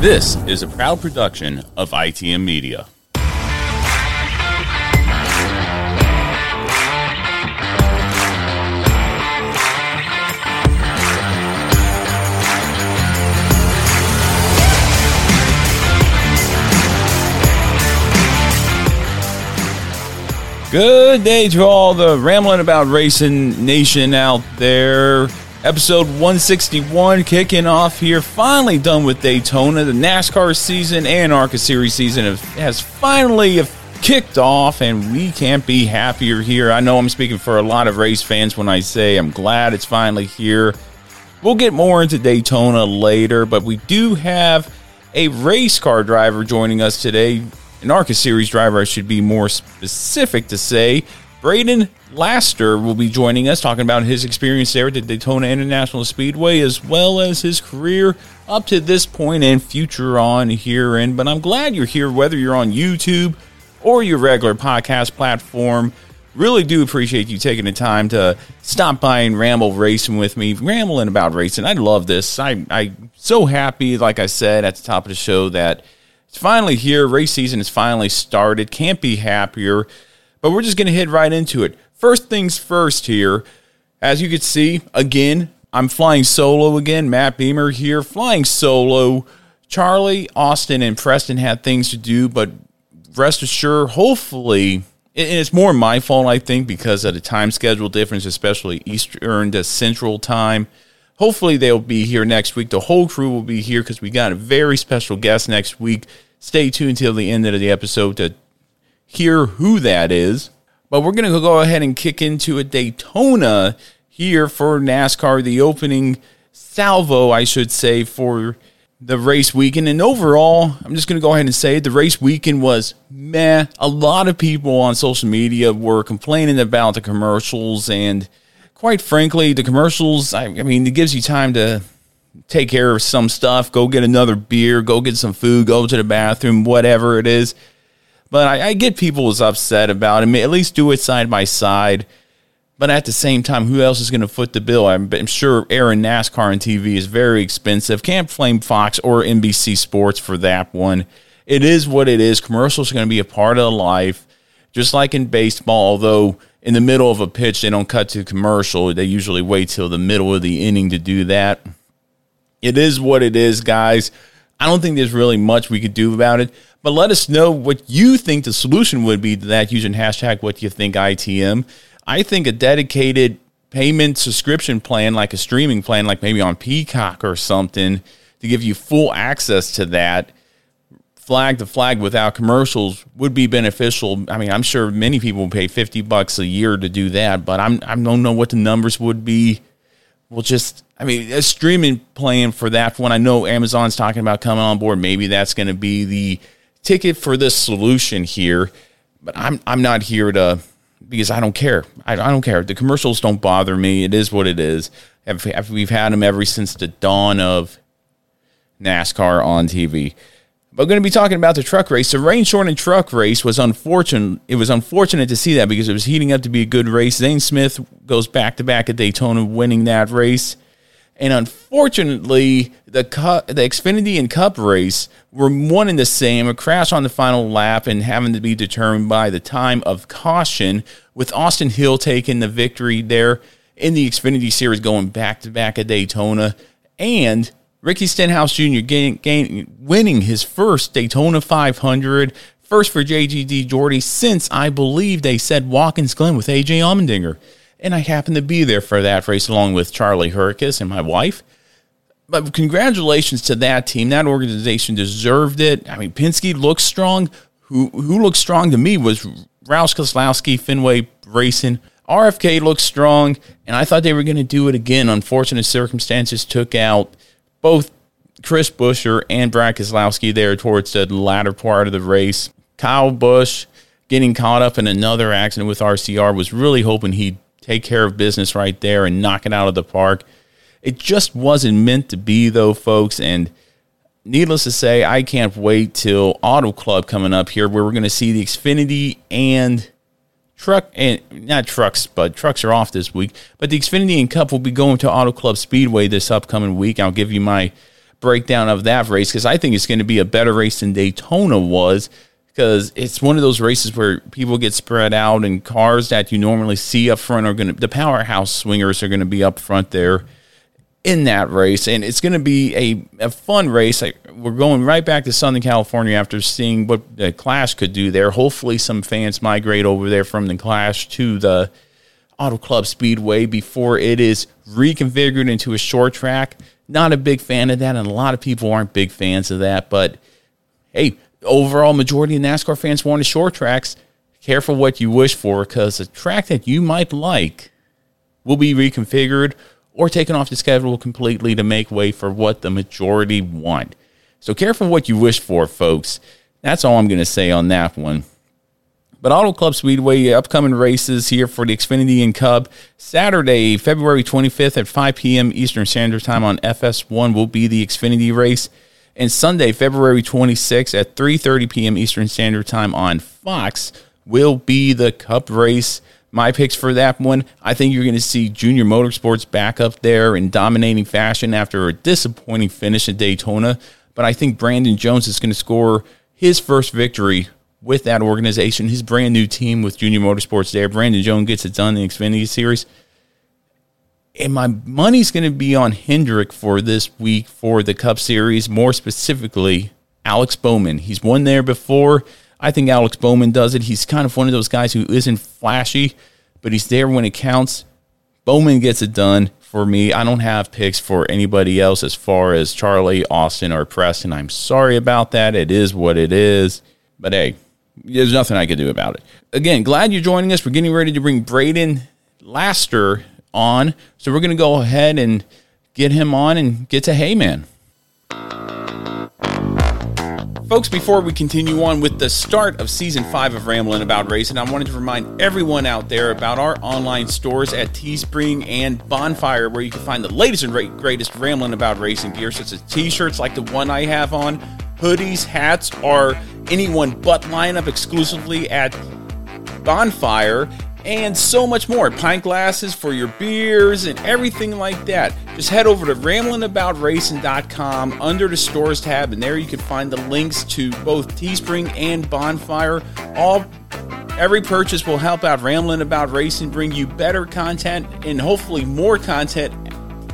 This is a proud production of ITM Media. Good day to all the rambling about racing nation out there. Episode 161 kicking off here. Finally done with Daytona. The NASCAR season and ARCA Series season has finally kicked off, and we can't be happier here. I know I'm speaking for a lot of race fans when I say I'm glad it's finally here. We'll get more into Daytona later, but we do have a race car driver joining us today an ARCA Series driver, I should be more specific to say. Braden Laster will be joining us, talking about his experience there at the Daytona International Speedway, as well as his career up to this point and future on here. And but I'm glad you're here, whether you're on YouTube or your regular podcast platform. Really do appreciate you taking the time to stop by and ramble racing with me, rambling about racing. I love this. I I'm so happy, like I said at the top of the show, that it's finally here. Race season is finally started. Can't be happier. But we're just going to hit right into it. First things first here. As you can see, again, I'm flying solo again. Matt Beamer here, flying solo. Charlie, Austin, and Preston had things to do, but rest assured, hopefully, and it's more my fault, I think, because of the time schedule difference, especially Eastern to Central time. Hopefully, they'll be here next week. The whole crew will be here because we got a very special guest next week. Stay tuned till the end of the episode to hear who that is. But we're going to go ahead and kick into a Daytona here for NASCAR, the opening salvo, I should say, for the race weekend. And overall, I'm just going to go ahead and say the race weekend was meh. A lot of people on social media were complaining about the commercials and quite frankly, the commercials, I, I mean, it gives you time to take care of some stuff, go get another beer, go get some food, go to the bathroom, whatever it is. But I, I get people is upset about it. At least do it side by side. But at the same time, who else is going to foot the bill? I'm, I'm sure airing NASCAR on TV is very expensive. Can't blame Fox or NBC Sports for that one. It is what it is. Commercials are going to be a part of life, just like in baseball. Although in the middle of a pitch, they don't cut to commercial. They usually wait till the middle of the inning to do that. It is what it is, guys. I don't think there's really much we could do about it. But let us know what you think the solution would be to that using hashtag what you think ITM. I think a dedicated payment subscription plan, like a streaming plan, like maybe on Peacock or something, to give you full access to that flag to flag without commercials would be beneficial. I mean, I'm sure many people pay 50 bucks a year to do that, but I'm I don't know what the numbers would be. We'll just I mean, a streaming plan for that one. I know Amazon's talking about coming on board. Maybe that's going to be the ticket for this solution here. But I'm I'm not here to because I don't care. I, I don't care. The commercials don't bother me. It is what it is. We've had them ever since the dawn of NASCAR on TV. But we're going to be talking about the truck race. The rain shortened truck race was unfortunate. It was unfortunate to see that because it was heating up to be a good race. Zane Smith goes back to back at Daytona, winning that race. And unfortunately, the the Xfinity and Cup race were one and the same. A crash on the final lap and having to be determined by the time of caution, with Austin Hill taking the victory there in the Xfinity Series, going back to back at Daytona, and Ricky Stenhouse Jr. Gain, gain, winning his first Daytona 500, first for JTG Daugherty since I believe they said Watkins Glen with AJ Allmendinger. And I happened to be there for that race along with Charlie Hurkis and my wife. But congratulations to that team. That organization deserved it. I mean, Penske looks strong. Who who looked strong to me was Roush Keselowski, Fenway Racing. RFK looks strong, and I thought they were going to do it again. Unfortunate circumstances took out both Chris Buescher and Brad Keselowski there towards the latter part of the race. Kyle Busch getting caught up in another accident with RCR was really hoping he'd take care of business right there and knock it out of the park. It just wasn't meant to be, though, folks. And needless to say, I can't wait till Auto Club coming up here, where we're going to see the Xfinity and truck and not trucks, but trucks are off this week. But the Xfinity and Cup will be going to Auto Club Speedway this upcoming week. I'll give you my breakdown of that race because I think it's going to be a better race than Daytona was because it's one of those races where people get spread out and cars that you normally see up front are going to the powerhouse swingers are going to be up front there in that race, and it's going to be a, a fun race. we're going right back to Southern California after seeing what the Clash could do there. Hopefully, some fans migrate over there from the Clash to the Auto Club Speedway before it is reconfigured into a short track. Not a big fan of that, and a lot of people aren't big fans of that. But hey, overall, majority of NASCAR fans want a short tracks. Careful what you wish for, because a track that you might like will be reconfigured or taken off the schedule completely to make way for what the majority want. So careful what you wish for, folks. That's all I'm going to say on that one. But Auto Club Speedway upcoming races here for the Xfinity and Cup. Saturday, February 25th at 5 p.m. Eastern Standard Time on FS1 will be the Xfinity race. And Sunday, February 26th at 3:30 p.m. Eastern Standard Time on Fox will be the Cup race my picks for that one. I think you're going to see Junior Motorsports back up there in dominating fashion after a disappointing finish at Daytona. But I think Brandon Jones is going to score his first victory with that organization, his brand new team with Junior Motorsports there. Brandon Jones gets it done in the Xfinity Series. And my money's going to be on Hendrick for this week for the Cup Series, more specifically, Alex Bowman. He's won there before. I think Alex Bowman does it. He's kind of one of those guys who isn't flashy, but he's there when it counts. Bowman gets it done for me. I don't have picks for anybody else as far as Charlie, Austin, or Preston. I'm sorry about that. It is what it is. But hey, there's nothing I can do about it. Again, glad you're joining us. We're getting ready to bring Braden Laster on. So we're going to go ahead and get him on and get to Hey Man. Folks, before we continue on with the start of season five of Rambling About Racing, I wanted to remind everyone out there about our online stores at Teespring and Bonfire, where you can find the latest and greatest Rambling About Racing gear, such as t shirts like the one I have on, hoodies, hats, or anyone but lineup exclusively at Bonfire and so much more. Pint glasses for your beers and everything like that. Just head over to ramblingaboutracing.com under the stores tab, and there you can find the links to both Teespring and Bonfire. All every purchase will help out Rambling About Racing, bring you better content and hopefully more content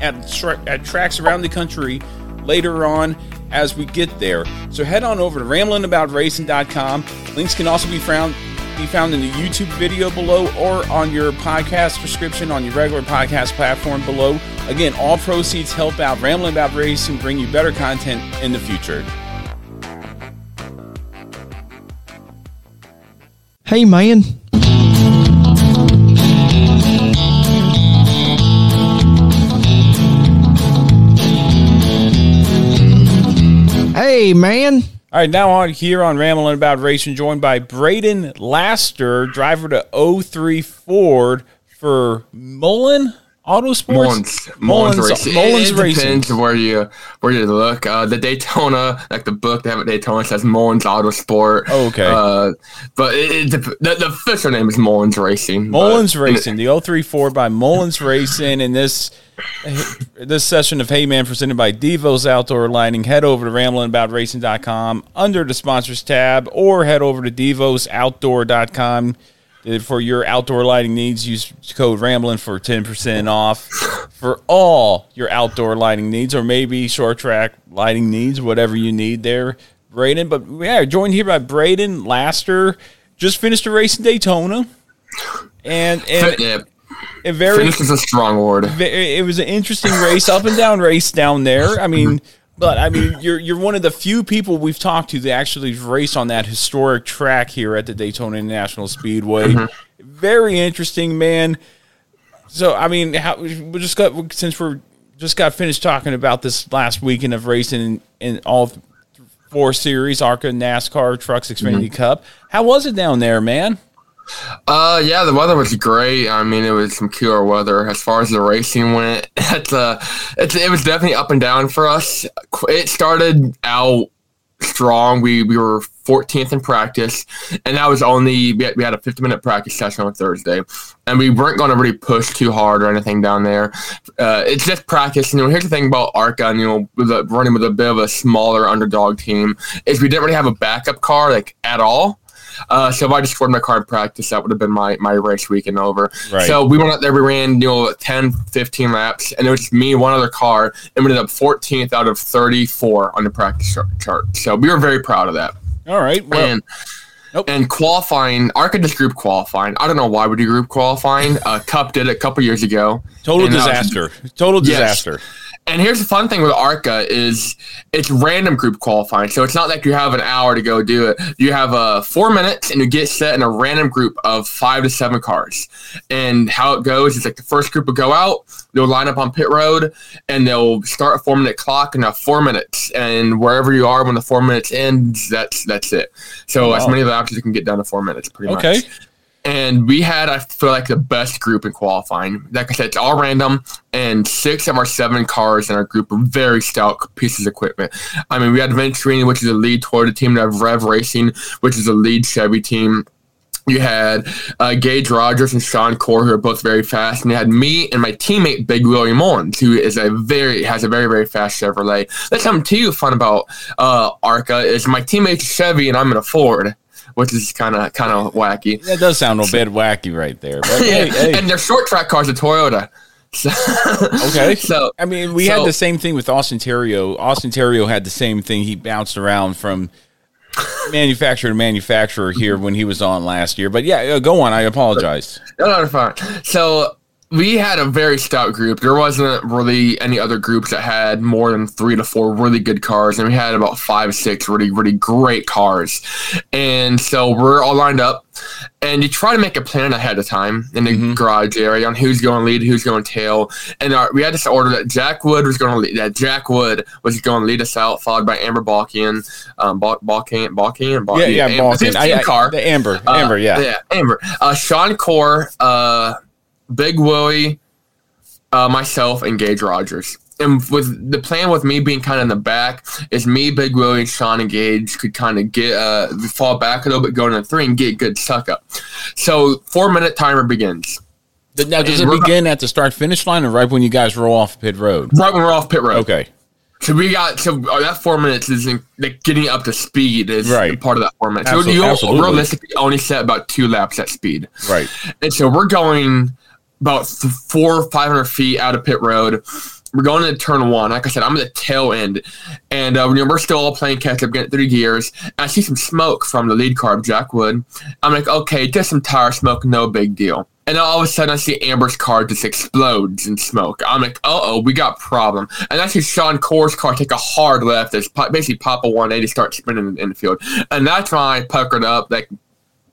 at, at tracks around the country later on as we get there. So head on over to ramblingaboutracing.com. Links can also be found be found in the YouTube video below or on your podcast description on your regular podcast platform below. Again, all proceeds help out Rambling About Racing, bring you better content in the future. Hey, man. Hey, man. All right, now on here on Rambling About Racing, joined by Braden Laster, driver to 03 Ford for Mullen Autosports. Mullins, Mullins, Mullins racing. Mullins it, it racing. depends where you where you look. Uh, the Daytona, like the book they have at Daytona, says Mullins Autosport. Oh, okay. Uh, but it, it, the, the official name is Mullins Racing. Mullins but, Racing, the 03 Ford by Mullins Racing, and this this session of Hey Man presented by Devos Outdoor Lighting. Head over to ramblinaboutracing.com under the sponsors tab or head over to devosoutdoor.com for your outdoor lighting needs. Use code Ramblin for 10% off for all your outdoor lighting needs or maybe short track lighting needs, whatever you need there, Braden. But yeah, joined here by Braden Laster. Just finished a race in Daytona. And, and yeah. A very Finish is a strong word. It was an interesting race, up and down race down there. I mean, but I mean, you're you're one of the few people we've talked to that actually race on that historic track here at the Daytona International Speedway. Mm-hmm. Very interesting, man. So I mean, how, we just got since we're just got finished talking about this last weekend of racing in, in all four series, ARCA, NASCAR, Trucks, Xfinity mm-hmm. Cup. How was it down there, man? Uh, yeah, the weather was great. I mean, it was some cooler weather as far as the racing went. It's uh, it's, it was definitely up and down for us. It started out strong. We we were 14th in practice, and that was only we had, a 50 minute practice session on Thursday, and we weren't going to really push too hard or anything down there. Uh, it's just practice. You know, here's the thing about Arca, you know, with running with a bit of a smaller underdog team, is we didn't really have a backup car like at all. Uh, so if I just scored my car in practice, that would have been my, my race weekend over. Right. So we went out there, we ran, you know, 10, 15 laps, and it was me, one other car, and we ended up 14th out of 34 on the practice chart. So we were very proud of that. All right. Well, and, Nope. And qualifying, ARCA just group qualifying. I don't know why we do group qualifying. Uh, Cup did it a couple years ago. Total disaster. Was, Total disaster. Yes. And here's the fun thing with ARCA is it's random group qualifying. So it's not like you have an hour to go do it. You have uh, four minutes and you get set in a random group of five to seven cars. And how it goes is like the first group will go out, they'll line up on pit road, and they'll start a four minute clock and have four minutes. And wherever you are when the four minutes ends, that's that's it. So wow. as many laps as you can get done in four minutes, pretty okay. much. Okay and we had I feel like the best group in qualifying. Like I said, it's all random, and six of our seven cars in our group are very stout pieces of equipment. I mean, we had Venturini, which is a lead Toyota team, we have Rev Racing, which is a lead Chevy team. You had uh, Gage Rogers and Sean Corr, who are both very fast, and you had me and my teammate Big Willie Mullins, who is a very has a very very fast Chevrolet. That's something too fun about uh, Arca is my teammate's Chevy and I'm in a Ford which is kind of kind of wacky. That does sound a bit wacky right there. But yeah, hey, hey. and their short track cars are Toyota. So, okay. So I mean, we so, had the same thing with Austin Theriault. Austin Theriault had the same thing. He bounced around from manufacturer to manufacturer here when he was on last year. But yeah, uh, go on. I apologize. No, no, fine. So we had a very stout group. There wasn't really any other groups that had more than three to four really good cars, and we had about five, six really, really great cars. And so we're all lined up, and you try to make a plan ahead of time in the mm-hmm. garage area on who's going to lead, who's going to tail. And our, we had this order that Jack Wood was going to lead. That Jack Wood was going to lead us out, followed by Amber Balcaen, um, Balcaen, Balcaen, Balcaen. Yeah, yeah, Balcaen. I, I, car. The Amber, Amber, uh, yeah, yeah, Amber. Uh, Sean Corr. Uh, Big Willie, uh, myself, and Gage Rogers. And with the plan with me being kind of in the back is me, Big Willie, Sean, and Gage could kind of get uh, fall back a little bit, go into three, and get good suck up. So four minute timer begins. Now, does and it begin at the start finish line or right when you guys roll off pit road? Right when we're off pit road. Okay. So we got so uh, that four minutes is in, like getting up to speed is right. part of that four minutes. Absolutely. So you realistically only set about two laps at speed. Right. And so we're going about four or five hundred feet out of pit road. We're going into turn one. Like I said, I'm at the tail end, and uh, we're still all playing catch up, getting through gears. I see some smoke from the lead car, Jack Wood. I'm like, okay, just some tire smoke, no big deal. And all of a sudden, I see Amber's car just explodes in smoke. I'm like, uh oh, we got problem. And I see Sean Corr's car take a hard left as basically Papa 180 start spinning in the field. And that's when I puckered up, like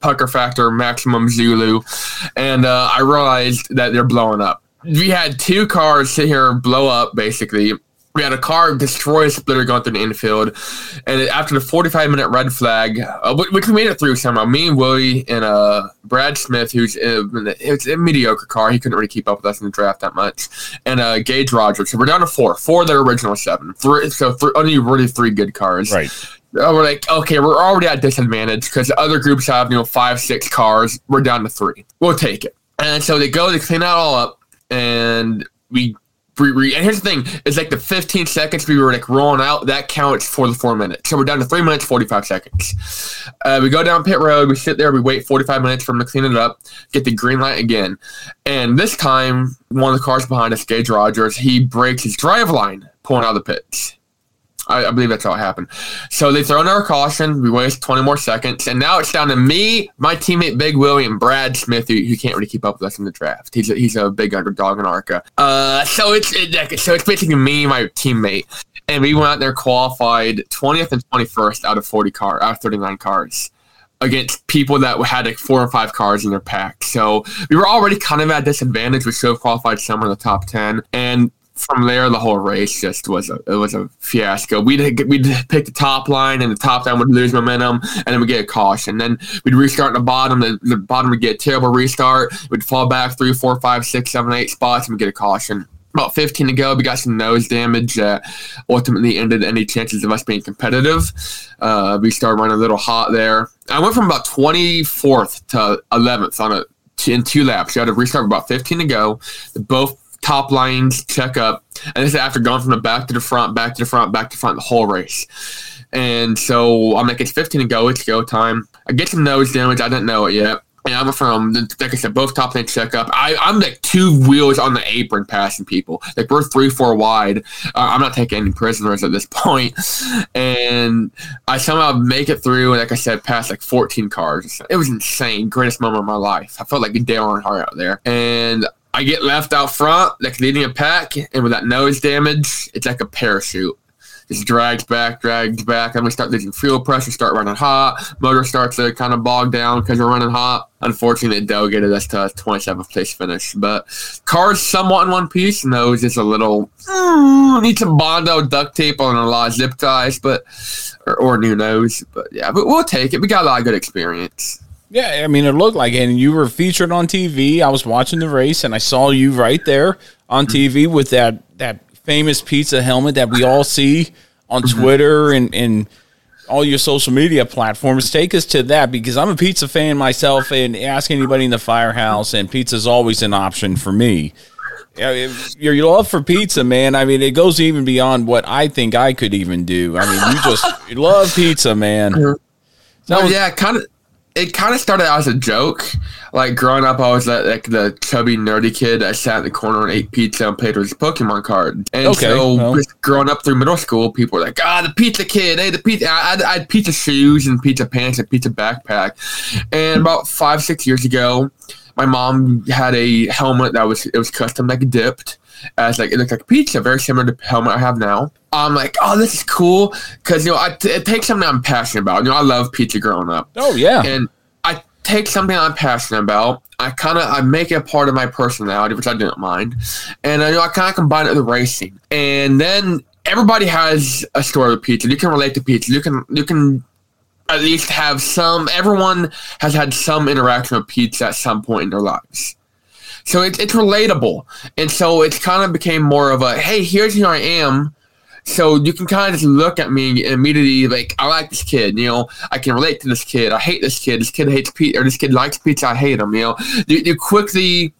pucker factor, maximum Zulu, and uh, I realized that they're blowing up. We had two cars sit here blow up basically. We had a car destroy a splitter going through the infield, and after the 45 minute red flag, uh, which we made it through somehow, me and Willie and uh, Brad Smith, who's in, it's a mediocre car, he couldn't really keep up with us in the draft that much, and uh, Gage Rogers. So we're down to four, four of their original seven, three, so only really three good cars. Right we're like, okay, we're already at disadvantage because other groups have, you know, five, six cars. We're down to three. We'll take it. And so they go, they clean that all up, and we and here's the thing: it's like the 15 seconds we were like rolling out that counts for the four minutes. So we're down to three minutes 45 seconds. Uh, we go down pit road, we sit there, we wait 45 minutes for them to clean it up, get the green light again, and this time one of the cars behind us, Gage Rogers, he breaks his drive line pulling out of the pits. I, I, believe that's how it happened. So they throw in our caution. We waste 20 more seconds. And now it's down to me, my teammate Big Willie, and Brad Smith, who, who can't really keep up with us in the draft. He's a, he's a big underdog in ARCA. Uh, so it's it, so it's basically me, my teammate. And we went out there qualified 20th and 21st out of 40 car out of 39 cars against people that had like four or five cars in their pack. So we were already kind of at disadvantage. We should have qualified somewhere in the top 10. And from there, the whole race just was a it was a fiasco. We'd we'd pick the top line, and the top line would lose momentum, and then we get a caution. Then we'd restart the bottom. The, the bottom would get a terrible restart. We'd fall back three, four, five, six, seven, eight spots, and we get a caution. About 15 to go, we got some nose damage that ultimately ended any chances of us being competitive. Uh, we started running a little hot there. I went from about 24th to 11th on a in two laps. You had to restart about 15 to go. Both top lines check up. And this is after going from the back to the front, back to the front, back to front the whole race. And so I'm like, it's 15 to go. It's go time. I get some nose damage. I didn't know it yet. And I'm from, like I said, both top lanes check up. I, I'm like two wheels on the apron passing people. Like we're three, four wide. Uh, I'm not taking any prisoners at this point. And I somehow make it through. And like I said, past like 14 cars. It was insane. Greatest moment of my life. I felt like a Dale Earnhardt out there. And I get left out front, like leading a pack, and with that nose damage, it's like a parachute. Just drags back, drags back, I'm gonna start losing fuel pressure, start running hot. Motor starts to kind of bog down because we're running hot. Unfortunately, it delegated us to a 27th place finish. But car's somewhat in one piece. Nose is a little, mm, need some Bondo duct tape on a lot of zip ties, but or, or new nose. But yeah, but we'll take it. We got a lot of good experience. Yeah, I mean, it looked like it. And you were featured on TV. I was watching the race, and I saw you right there on mm-hmm. TV with that that famous pizza helmet that we all see on mm-hmm. Twitter and and all your social media platforms. Take us to that because I'm a pizza fan myself, and ask anybody in the firehouse, and pizza is always an option for me. Your love for pizza, man. I mean, it goes even beyond what I think I could even do. I mean, you just you love pizza, man. So, well, yeah, kind of it kind of started out as a joke. Like growing up, I was that like the chubby nerdy kid that sat in the corner and ate pizza and played with his Pokemon card. And okay, so, well. growing up through middle school, people were like, "Ah, the pizza kid! Hey, the pizza!" I, I, I had pizza shoes and pizza pants and pizza backpack. And about five, six years ago, my mom had a helmet that was it was custom like dipped as like it looked like a pizza, very similar to the helmet I have now. I'm like, oh, this is cool because you know I, it takes something I'm passionate about. You know, I love pizza growing up. Oh yeah, and I take something I'm passionate about. I kind of I make it a part of my personality, which I didn't mind, and uh, you know I kind of combine it with racing. And then everybody has a story with pizza. You can relate to pizza. You can you can at least have some. Everyone has had some interaction with pizza at some point in their lives. So it's it's relatable, and so it kind of became more of a hey, here's who I am. So you can kind of just look at me and immediately like I like this kid, you know. I can relate to this kid. I hate this kid. This kid hates pizza, or this kid likes pizza. I hate him. You know, you, you quickly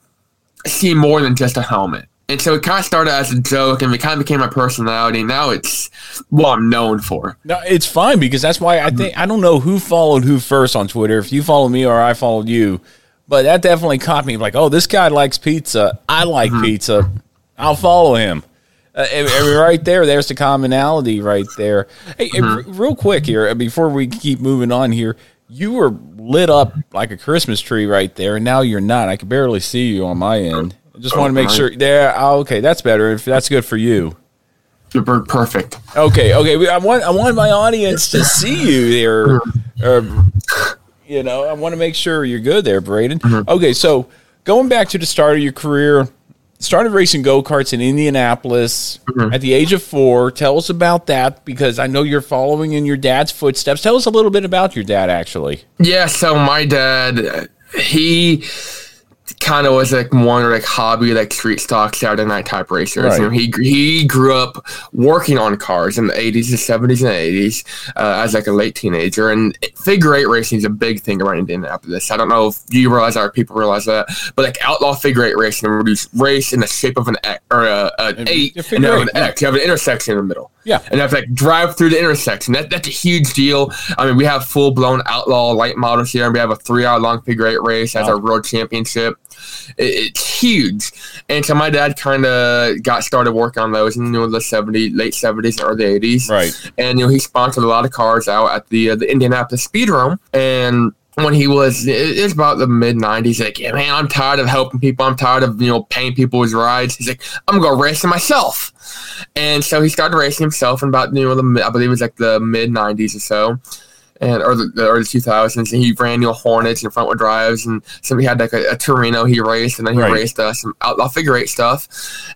see more than just a helmet. And so it kind of started as a joke, and it kind of became my personality. Now it's what I'm known for. No, it's fine because that's why I mm-hmm. think I don't know who followed who first on Twitter. If you followed me or I followed you, but that definitely caught me. Like, oh, this guy likes pizza. I like mm-hmm. pizza. I'll follow him. Uh, right there, there's the commonality right there. Hey, mm-hmm. real quick here, uh, before we keep moving on here, you were lit up like a Christmas tree right there, and now you're not. I can barely see you on my end. I just want to make sure. There, oh, okay, that's better. If that's good for you. You're Perfect. Okay, okay. I want I want my audience to see you there. Uh, you know, I want to make sure you're good there, Braden. Mm-hmm. Okay, so going back to the start of your career, started racing go karts in Indianapolis mm-hmm. at the age of four. Tell us about that because I know you're following in your dad's footsteps. Tell us a little bit about your dad, actually. Yeah, so my dad, he kind of was like more like hobby, like street stock Saturday night type racers. Right. You know, he he grew up working on cars in the eighties, and seventies, and eighties uh, as like a late teenager. And figure eight racing is a big thing around Indianapolis. I don't know if you realize that or people realize that, but like outlaw figure eight racing, you race in the shape of an X, or a, an eight, and you have eight, an X. You have an intersection in the middle. Yeah. And have to like drive through the intersection. That, that's a huge deal. I mean, we have full blown outlaw light models here, and we have a three hour long figure eight race as Wow. our world championship. It, it's huge. And so my dad kind of got started working on those in you know, the 70s, late 70s, early 80s. Right. And you know, he sponsored a lot of cars out at the uh, the Indianapolis Speedrome. And when he was, it it was about the mid 90s, like, yeah, man, I'm tired of helping people. I'm tired of, you know, paying people's rides. He's like, I'm to race them myself. And so he started racing himself in about, you know, the, I believe it was like the mid 90s or so. And or the, the early 2000s, and he ran you know Hornets and front wheel drives, and somebody had like a, a Torino he raced, and then he Right. raced uh, some outlaw figure eight stuff.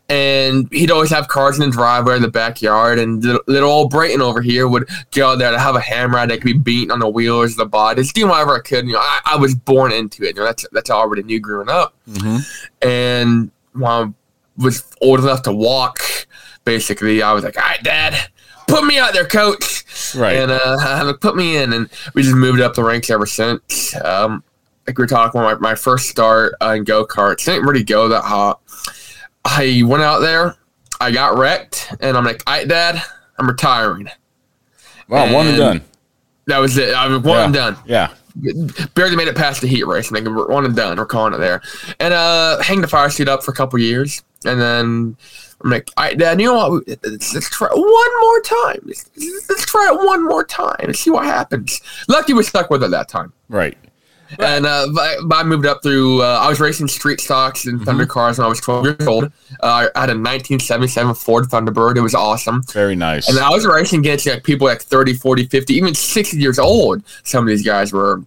And he'd always have cars in the driveway in the backyard, and little, little old Braden over here would go out there to have a hammer that could be beating on the wheels, the bodies, doing whatever I could. You know, I, I was born into it. You know, that's that's all I already knew growing up. Mhm. And when I was old enough to walk, basically, I was like, "All right, Dad, put me out there, Coach." Right. And uh, put me in, and we just moved up the ranks ever since. Um, like we were talking, my, my first start uh, in go karts didn't really go that hot. I went out there, I got wrecked, and I'm like, "All right, Dad, I'm retiring." wow. One and and- done. That was it. I was one yeah. and done Yeah. barely made it past the heat race. We're one and done. We're calling it there. And uh, hang the fire suit up for a couple years, and then I'm like, all right, Dad, you know what? Let's, let's try one more time. Let's, let's try it one more time and see what happens. Lucky we stuck with it that time. Right. And uh, I moved up through. Uh, I was racing street stocks and Thunder cars when I was 12 years old. Uh, I had a 1977 Ford Thunderbird. It was awesome. Very nice. And I was racing against like people like 30, 40, 50, even 60 years old. Some of these guys were.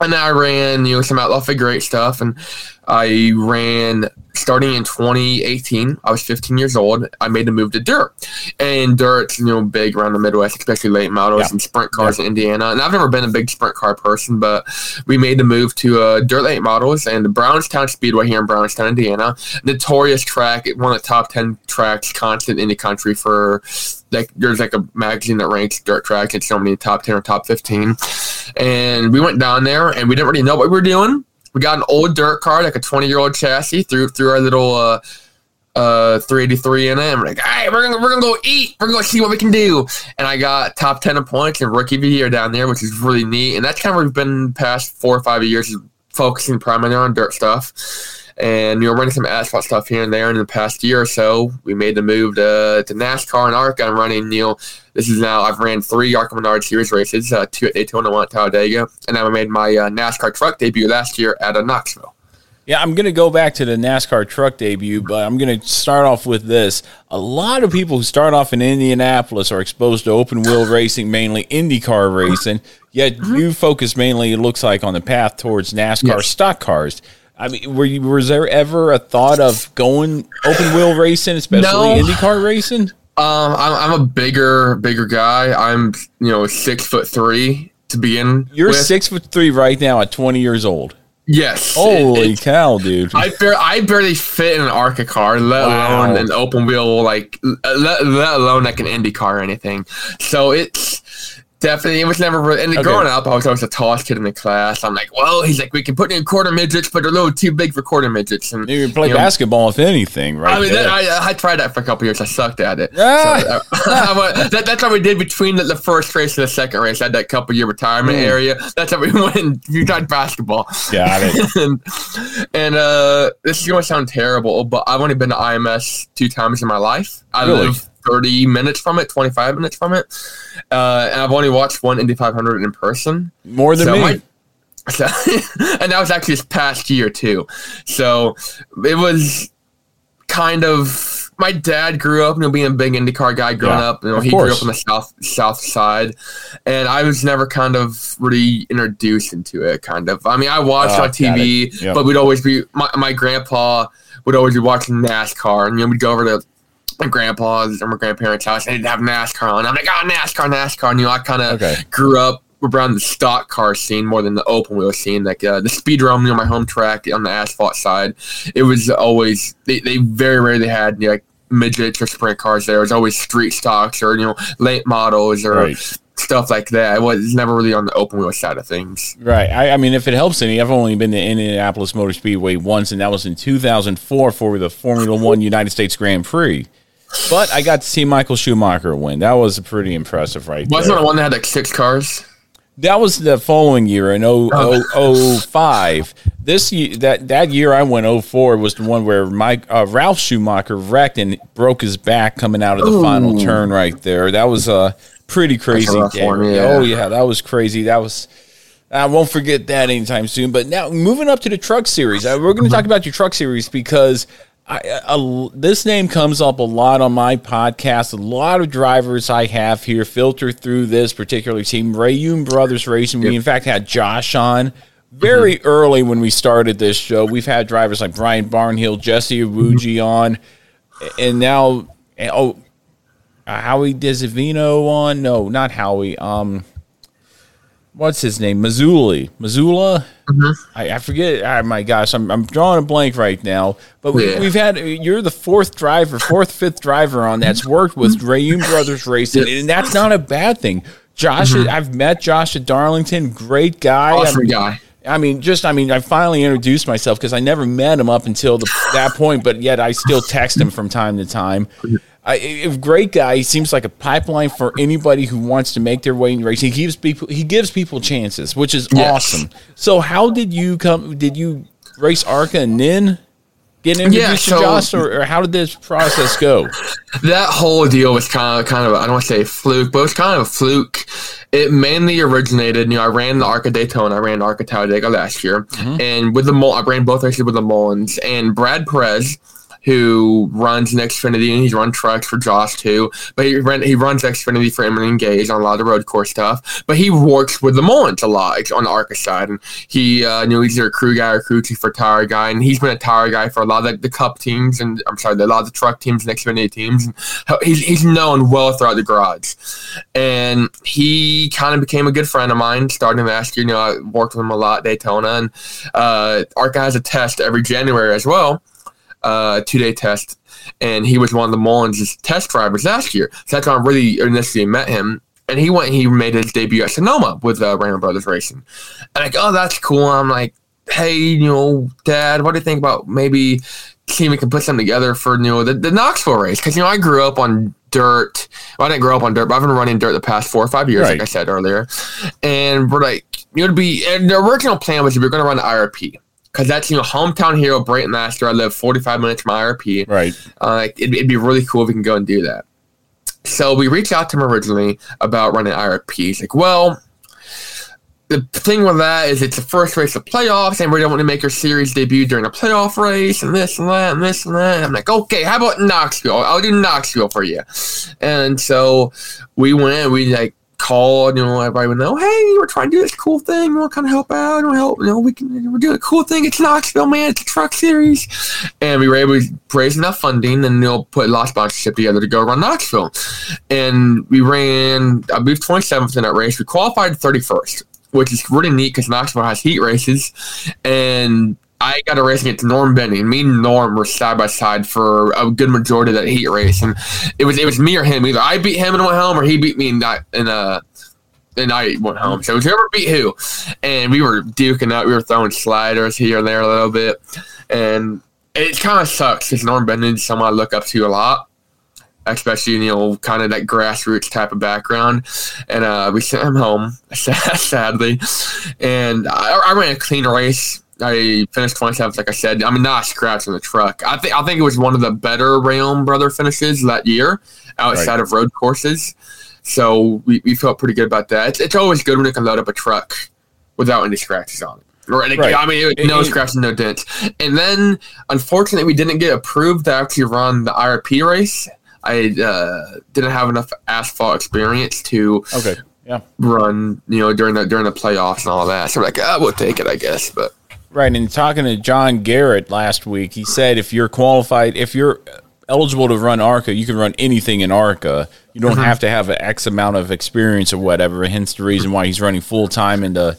And I ran, you know, some outlaw figure eight stuff. And I ran starting in 2018. I was 15 years old. I made the move to dirt. And dirt's, you know, big around the Midwest, especially late models Yeah. and sprint cars in Indiana. And I've never been a big sprint car person, but we made the move to uh, dirt late models and the Brownstown Speedway here in Brownstown, Indiana. Notorious track, one of the top 10 tracks constant in the country for like there's like a magazine that ranks dirt tracks and so many top 10 or top 15 and we went down there and we didn't really know what we were doing. We got an old dirt car like a 20 year old chassis through through our little uh uh 383 in it and we're like all right we're gonna we're gonna go eat. We're gonna go see what we can do. And i got top 10 in points and rookie of the year down there which is really neat and that's kind of where we've been past four or five years focusing primarily on dirt stuff and you know running some asphalt stuff here and there. And in the past year or so, we made the move to, to NASCAR and ARCA. I'm running, you know, this is now I've ran three ARCA Menard Series races, uh, two at Daytona, one at Talladega, and then I made my uh, NASCAR truck debut last year at uh, Knoxville. Yeah, I'm going to go back to the NASCAR truck debut, but I'm going to start off with this. A lot of people who start off in Indianapolis are exposed to open wheel racing, mainly IndyCar racing. Yet you focus mainly, it looks like, on the path towards NASCAR Yes. stock cars. I mean, were you, was there ever a thought of going open wheel racing, especially No. IndyCar racing? Um, I'm, I'm a bigger, bigger guy. I'm, you know, six foot three to begin. You're with. six foot three right now at 20 years old. Yes. Holy It- cow, dude! I, bar- I barely fit in an ARCA car, let Wow. alone an open wheel, like let, let alone like an Indy car or anything. So it's definitely it was never really. And Okay. growing up, I was always the tallest kid in the class. I'm like, well, he's like, we can put in quarter midgets, but they're a little too big for quarter midgets. And you can play you know, basketball if anything, right? I mean, that, I, I tried that for a couple years. I sucked at it. Ah. So, uh, I that, that's what we did between the, the first race and the second race. I had that couple year retirement Mm. area. That's how we went. and You tried basketball Got it. and and uh, this is going to sound terrible, but I've only been to IMS two times in my life. I Really? live 30 minutes from it, 25 minutes from it, uh, and I've only watched one Indy 500 in person. More than So me. my- so, and that was actually this past year too. So it was kind of my dad grew up, you know, being a big IndyCar guy growing Yeah, up. You know, he grew up on the south south side, and I was never kind of really introduced into it. Kind of. I mean, I watched Ah, on TV. Yep. but we'd always be my, my grandpa would always be watching NASCAR, and you know, we'd go over to my grandpa's or my grandparents' house, and they'd have NASCAR on. I'm like, oh, NASCAR, NASCAR. And, you know, I kind of Okay. grew up around the stock car scene more than the open wheel scene. Like uh, the Speedrome near my home track on the asphalt side, it was always they, they very rarely had you know, like midgets or sprint cars there. It was always street stocks or you know late models or Right. stuff like that. It was never really on the open wheel side of things. Right. I, I mean, if it helps any, I've only been to Indianapolis Motor Speedway once, and that was in 2004 for the Formula One United States Grand Prix. But I got to see Michael Schumacher win. That was pretty impressive, right Wasn't there. one that had like six cars? That was the following year in 05. This year, that that year I went 04 was the one where Mike uh, Ralf Schumacher wrecked and broke his back coming out of the final turn right there. That was a pretty crazy. rough day. one, yeah. Oh yeah, that was crazy. That was I won't forget that anytime soon. But now moving up to the truck series, uh, we're going to talk about your truck series because I, this name comes up a lot on my podcast. A lot of drivers I have here filter through this particular team, Reaume Brothers Racing. We in fact had Josh on very early when we started this show. We've had drivers like Brian Barnhill, Jesse Iwuji on, and now oh, uh, Howie DiSavino on. No, not Howie. Um what's his name? Mazzuli. Missoula? Mm-hmm. I, I forget. Oh my gosh, I'm, I'm drawing a blank right now. But we, Yeah. we've had you're the fourth driver, fourth, fifth driver on that's worked with mm-hmm. Reaume Brothers Racing, and that's not a bad thing. Josh, mm-hmm. I've met Josh at Darlington, great guy. Awesome I'm- guy. I mean, just I mean, I finally introduced myself because I never met him up until the, that point, but yet I still text him from time to time. I, if great guy, he seems like a pipeline for anybody who wants to make their way in racing. He gives people he gives people chances, which is Yes. awesome. So, how did you come? Did you race Arca and then get introduced Yeah, to so- Josh, or, or how did this process go? that whole deal was kind of kind of I don't want to say fluke, but it was kind of a fluke. It mainly originated, you know, I ran the Arca Daytona, I ran Arca Talladega last year, Mm-hmm. and with the Mul- I ran both races with the Mullins, and Brad Perez, who runs Xfinity and he's run trucks for Josh too, but he ran he runs Xfinity for Emerling-Gase on a lot of the road course stuff, but he works with the Mullins a lot on the Arca side, and he uh, know he's either a crew guy or crew chief for tire guy, and he's been a tire guy for a lot of the, the Cup teams and I'm sorry, a lot of the truck teams and Xfinity teams. And he's he's known well throughout the garage, and he kind of became a good friend of mine starting last year. You know, I worked with him a lot Daytona, and uh, Arca has a test every January as well, uh, two day test, and he was one of the Mullins' test drivers last year. So that's how I really initially met him. And he went, he made his debut at Sonoma with uh, Reaume Brothers Racing. And like, oh, that's cool. I'm like, hey, you know, Dad, what do you think about maybe seeing if we can put something together for you know the, the Knoxville race? Because you know, I grew up on dirt. Well, I didn't grow up on dirt, but I've been running dirt the past four or five years, Right. like I said earlier. And we're like, you know, to be and the original plan was we were going to run the IRP. Because that's you know hometown hero Braden last year. I live 45 minutes from IRP. Right. Uh, it'd, it'd be really cool if we can go and do that. So we reached out to him originally about running IRP. He's like, well, the thing with that is it's the first race of playoffs, and we don't want to make your series debut during a playoff race, and this and that, and this and that. I'm like, okay, how about Knoxville? I'll do Knoxville for you. And so we went, we like called, you know, everybody would know, hey, we're trying to do this cool thing. We want to kind of help out. We help, you know, we can, we're doing a cool thing. It's Knoxville, man. It's a truck series. And we were able to raise enough funding and, know, put a lot of sponsorship together to go run Knoxville. And we ran, I believe, 27th in that race. We qualified 31st, which is really neat because Knoxville has heat races. And I got a race against Norm Benning. Me and Norm were side by side for a good majority of that heat race, and it was it was me or him. Either I beat him and went home, or he beat me and I and uh and I went home. So whoever beat who, and we were duking out. We were throwing sliders here and there a little bit, and it kind of sucks because Norm Benning is someone I look up to a lot. Especially, you know, kind of that grassroots type of background, and uh, we sent him home, sadly. And I, I ran a clean race. I finished 27th, like I said. I mean, not a scratch on the truck. I think I think it was one of the better Reaume brother finishes that year, outside Right. of road courses. So we, we felt pretty good about that. It's, it's always good when you can load up a truck without any scratches on it. Or, Right. I mean, no And- scratches, no dents. And then, unfortunately, we didn't get approved to actually run the IRP race. I uh, didn't have enough asphalt experience to Okay. Yeah. run, you know, during the during the playoffs and all that. So I'm like, ah, we'll take it, I guess. But Right, and talking to John Garrett last week, he said if you're qualified, if you're eligible to run ARCA, you can run anything in ARCA. You don't Mm-hmm. have to have an X amount of experience or whatever. Hence the reason why he's running full time into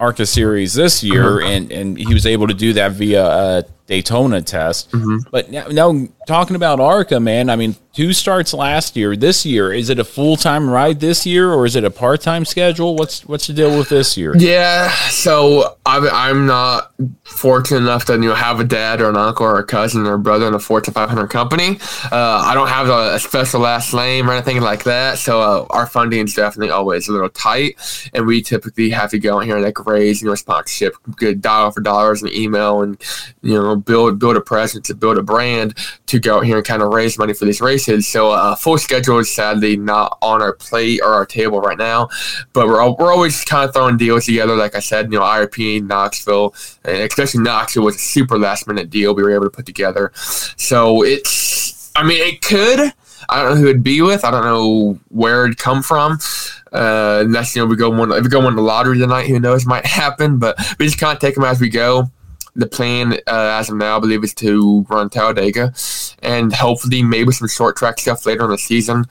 ARCA series this year, and and he was able to do that via a Daytona test. But now, now talking about ARCA, man, I mean, two starts last year. This year, is it a full time ride this year, or is it a part time schedule? What's what's the deal with this year? Yeah, so I'm, I'm not fortunate enough to you know have a dad or an uncle or a cousin or a brother in a Fortune 500 company. Uh, I don't have a, a special last name or anything like that, so uh, our funding is definitely always a little tight, and we typically have to go out here and like raise you know sponsorship, good dollar for dollars and email, and you know build build a presence, to build a brand to go out here and kind of raise money for these races. So uh, full schedule is sadly not on our plate or our table right now, but we're al- we're always kind of throwing deals together. Like I said, you know, IRP, Knoxville, and especially Knoxville was a super last minute deal we were able to put together. So it's, I mean, it could. I don't know who it'd be with. I don't know where it'd come from. Uh, unless you know we go one if we go win the lottery tonight, who knows might happen. But we just kind of take them as we go. The plan, uh, as of now, I believe, is to run Talladega, and hopefully maybe some short track stuff later in the season.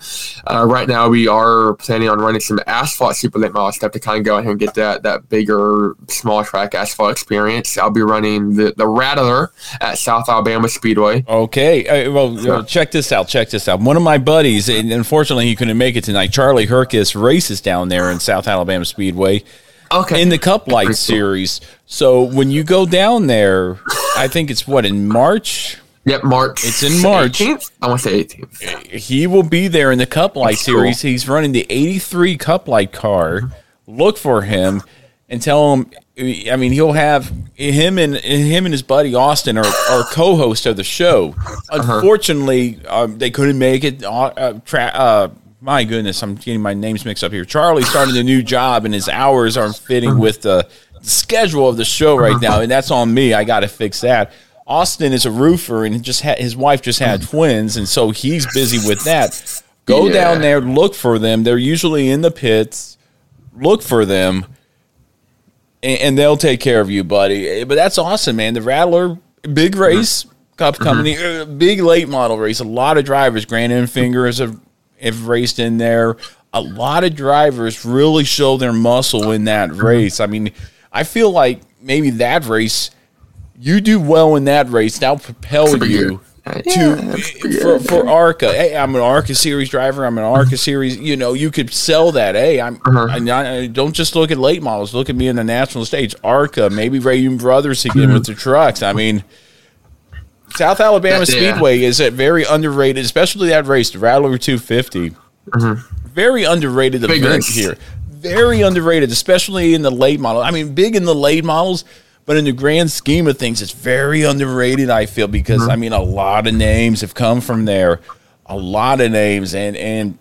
Uh, right now, we are planning on running some asphalt super late model stuff to kind of go ahead and get that that bigger small track asphalt experience. I'll be running the the Rattler at South Alabama Speedway. Okay, uh, well, well, check this out. Check this out. One of my buddies, and unfortunately he couldn't make it tonight. Charlie Herkis races down there in South Alabama Speedway Okay, in the Cup Light cool. Series. So when you go down there, I think it's what in March. Yep, March. It's in March. 18th? I want to say 18th. He will be there in the Cup Light That's cool. Series. He's running the '83 Cup Light car. Look for him and tell him. I mean, he'll have him and him and his buddy Austin are, are co-hosts of the show. Unfortunately, um, they couldn't make it. Uh, tra- uh, my goodness, I'm getting my names mixed up here. Charlie started a new job, and his hours aren't fitting with the, the schedule of the show right now, and that's on me. I got to fix that. Austin is a roofer, and just had his wife just had twins, and so he's busy with that. Go Yeah. down there, look for them. They're usually in the pits. Look for them, and, and they'll take care of you, buddy. Eh, But that's awesome, man. The Rattler, big race, Cup Company, uh, big late model race. A lot of drivers, Grant Enfinger have, have raced in there. A lot of drivers really show their muscle in that race. I mean, I feel like maybe that race, you do well in that race, that'll propel pretty you good. Uh, to yeah, for, for ARCA. Hey, I'm an ARCA series driver. I'm an ARCA series. You know, you could sell that. Hey, I'm. Uh-huh. I, I- don't just look at late models. Look at me in the national stage. ARCA, maybe Reaume Brothers again with the trucks. I mean, South Alabama Mm-hmm. Yeah. Speedway is a very underrated, especially that race, the Rattler 250. Very underrated Mm-hmm. Big event race. here. Very underrated, especially in the late model. I mean, big in the late models, but in the grand scheme of things, it's very underrated. I feel because Mm-hmm. I mean, a lot of names have come from there, a lot of names, and and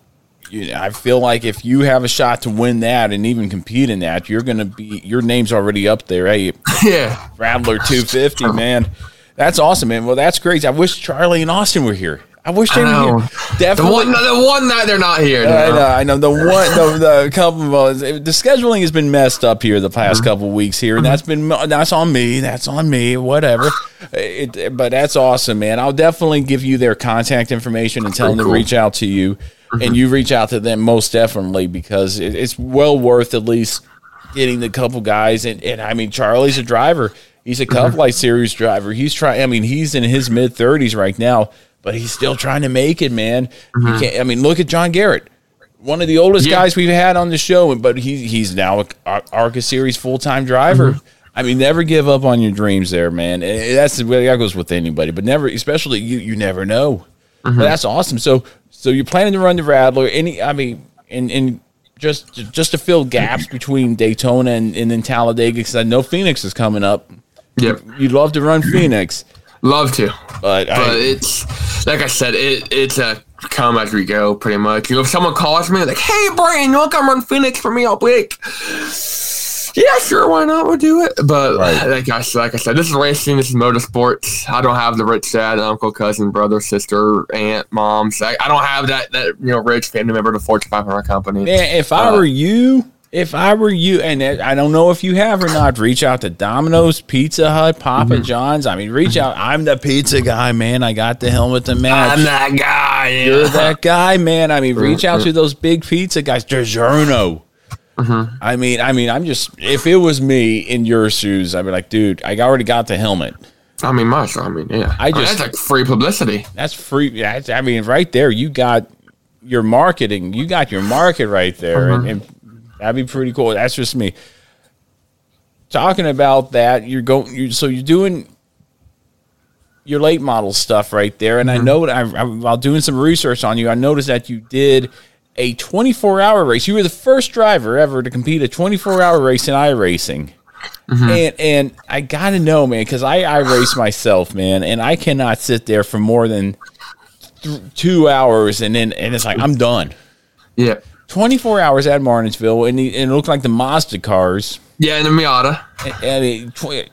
you know, I feel like if you have a shot to win that and even compete in that, you're gonna be your name's already up there. Hey, yeah. Rattler 250, man. That's awesome, man. Well, that's great. I wish Charlie and Austin were here. I wish they I were here. The one, the one night they're not here. I know, I know. The one, the, the couple of the scheduling has been messed up here the past mm-hmm. couple weeks here, and that's been that's on me. That's on me. Whatever. It, but that's awesome, man. I'll definitely give you their contact information and tell them to reach out to you, mm-hmm. and you reach out to them most definitely because it, it's well worth at least getting the couple guys. And, and I mean, Charlie's a driver. He's a mm-hmm. Cup Light Series driver. He's trying. I mean, he's in his mid thirties right now, but he's still trying to make it, man. You mm-hmm. can't. I mean, look at John Garrett, one of the oldest Yeah. guys we've had on the show, but he he's now a ARCA Series full time driver. Mm-hmm. I mean, never give up on your dreams, there, man. That's the way that goes with anybody, but never, especially you. You never know. But that's awesome. So, so you're planning to run the Rattler? Any? I mean, and and just just to fill gaps between Daytona and, and then Talladega, because I know Phoenix is coming up. Yep. You'd love to run Phoenix, Love to. but, But I, it's like I said, it it's a come as we go, pretty much. You know, if someone calls me like, "Hey, Brian, you want to come run Phoenix for me all week?" Yeah, sure, why not? We'll do it. But Right. like I like I said, this is racing. This is motorsports. I don't have the rich dad, uncle, cousin, brother, sister, aunt, moms. I, I don't have that that you know rich family member of the Fortune 500 company. man, if I Uh, were you, i- If I were you, and I don't know if you have or not, reach out to Domino's, Pizza Hut, Papa mm-hmm. John's. I mean, reach out. I'm the pizza guy, man. I got the helmet to match. I'm that guy. Yeah. You're that guy, man. I mean, reach out to those big pizza guys. DiGiorno. Mm-hmm. I mean, I mean, I'm just if it was me in your shoes, I'd be like, dude, I already got the helmet. I mean, much. I mean, yeah. I just that's like free publicity. That's free. That's, I mean, right there, you got your marketing. You got your market right there, mm-hmm. and, and, that'd be pretty cool. That's just me talking about that. You're going. You so you're doing your late model stuff right there, and mm-hmm. I know I, I, while doing some research on you, I noticed that you did a 24 hour race. You were the first driver ever to compete a 24 hour race in iRacing. Mm-hmm. And and I gotta know, man, because I I race myself, man, and I cannot sit there for more than th- two hours, and then and it's like I'm done. Yeah, twenty four hours at Martinsville, and, the, and it looked like the Mazda cars. Yeah, and the Miata. And, and it,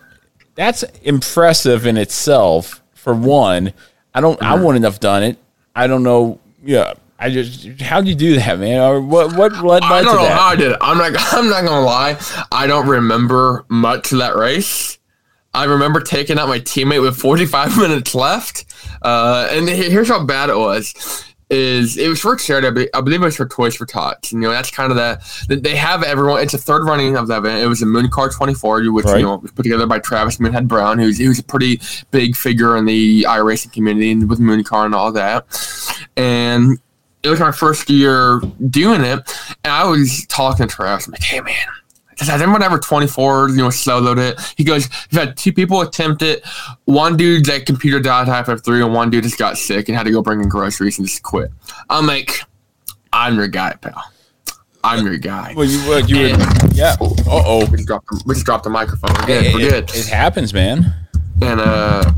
that's impressive in itself. For one, I don't. Mm-hmm. I wouldn't have done it. I don't know. Yeah, I just how do you do that, man? Or what what led I don't know that? how I did it. I'm not I'm not gonna lie. I don't remember much of that race. I remember taking out my teammate with 45 minutes left, uh, and here's how bad it was. Is it was for charity? I believe it was for Toys for Tots. You know, that's kind of that. They have everyone. It's a third running of the event. It was a Moon Car 24, which right. you know was put together by Travis Moonhead Brown, who's he was a pretty big figure in the iRacing community with Moon Car and all that. And it was my first year doing it, and I was talking to Travis. I'm like, hey man, has anyone ever 24, you know, soloed it? He goes, You've had two people attempt it. One dude's like computer died halfway through, and one dude just got sick and had to go bring in groceries and just quit. I'm like, I'm your guy, pal. I'm your guy. Well, you, well, you and, were, yeah. Uh oh. We just dropped, we just dropped the microphone again. It, We're good. It, it happens, man. And uh,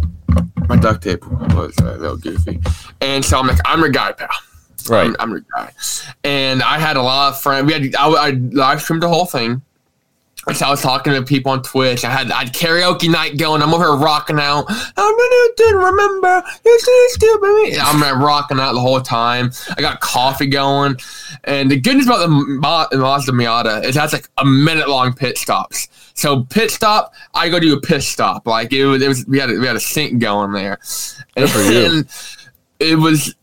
my duct tape was uh, a little goofy. And so I'm like, I'm your guy, pal. Right. I'm, I'm your guy. And I had a lot of friends. We had I, I live streamed the whole thing. So I was talking to people on Twitch. I had I had karaoke night going. I'm over here rocking out. I'm didn't remember. Stupid. I'm rocking out the whole time. I got coffee going, and the good news about the Mazda Miata is that's like a minute long pit stops. So pit stop, I go do a pit stop. Like it was, it was we had a, we had a sync going there, and, and it was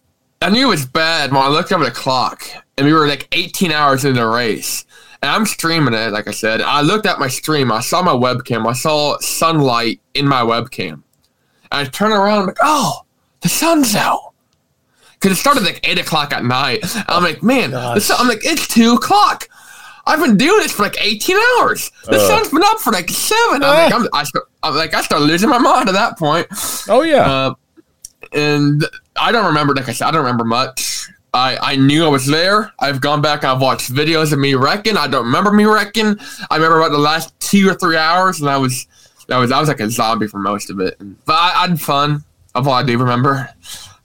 I knew it was bad when I looked up at the clock and we were like 18 hours in the race. And I'm streaming it, like I said. I looked at my stream. I saw my webcam. I saw sunlight in my webcam. And I turned around. I'm like, oh, the sun's out. Because it started like 8 o'clock at night. I'm like, man, I'm like, it's 2 o'clock. I've been doing this for like 18 hours. The uh, sun's been up for like 7. I'm, like, I'm, I, I'm like, I started losing my mind at that point. Oh, yeah. Uh, and I don't remember. Like I said, I don't remember much. I, I knew I was there. I've gone back. I've watched videos of me wrecking. I don't remember me wrecking. I remember about the last two or three hours, and I was that was I was like a zombie for most of it. But I, I had fun. Of all I do remember.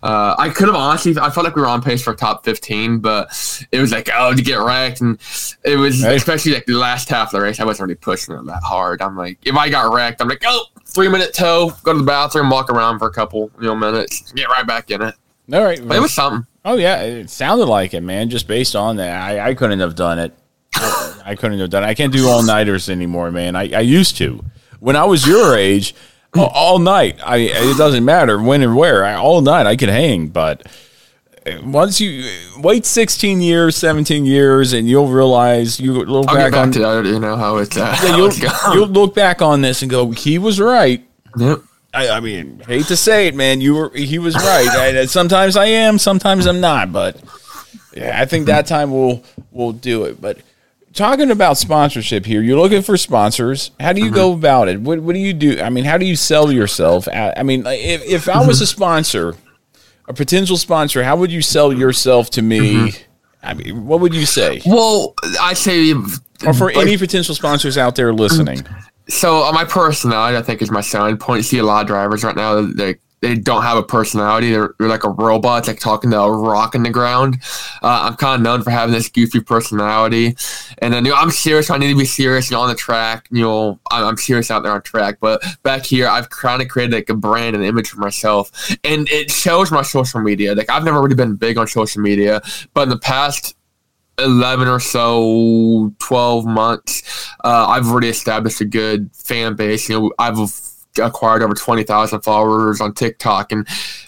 Uh, I could have honestly, I felt like we were on pace for top 15, but it was like, oh, to get wrecked. And it was, right. especially like the last half of the race, I wasn't really pushing it that hard. I'm like, if I got wrecked, I'm like, oh, three minute tow, go to the bathroom, walk around for a couple you know minutes, get right back in it. All right. But it was something. Oh, yeah. It sounded like it, man, just based on that. I, I couldn't have done it. I, I couldn't have done it. I can't do all nighters anymore, man. I, I used to. When I was your age, all night. I it doesn't matter when and where. I, all night I could hang, but once you wait 16 years, 17 years, and you'll realize you look back, back on to that, you know how it's uh, yeah, you'll, you'll look back on this and go, he was right. Yep. I, I mean, hate to say it, man, you were he was right. I, sometimes I am, sometimes I'm not, but yeah, I think that time we'll we'll do it. But talking about sponsorship here, you're looking for sponsors. How do you mm-hmm. go about it? What, what do you do? I mean, how do you sell yourself? I mean, if, if I was a sponsor, a potential sponsor, how would you sell yourself to me? Mm-hmm. I mean, what would you say? Well, I say, or for like, any potential sponsors out there listening. So, uh, my personality, I think, is my selling point. You see a lot of drivers right now, they they don't have a personality. They're, they're like a robot, like talking to a rock in the ground. Uh, I'm kind of known for having this goofy personality, and you know, I'm serious. I need to be serious you know, on the track. You know, I'm, I'm serious out there on track. But back here, I've kind of created like a brand and image for myself, and it shows my social media. Like I've never really been big on social media, but in the past 11 or so, 12 months, uh, I've already established a good fan base. You know, I've acquired over 20,000 followers on TikTok and,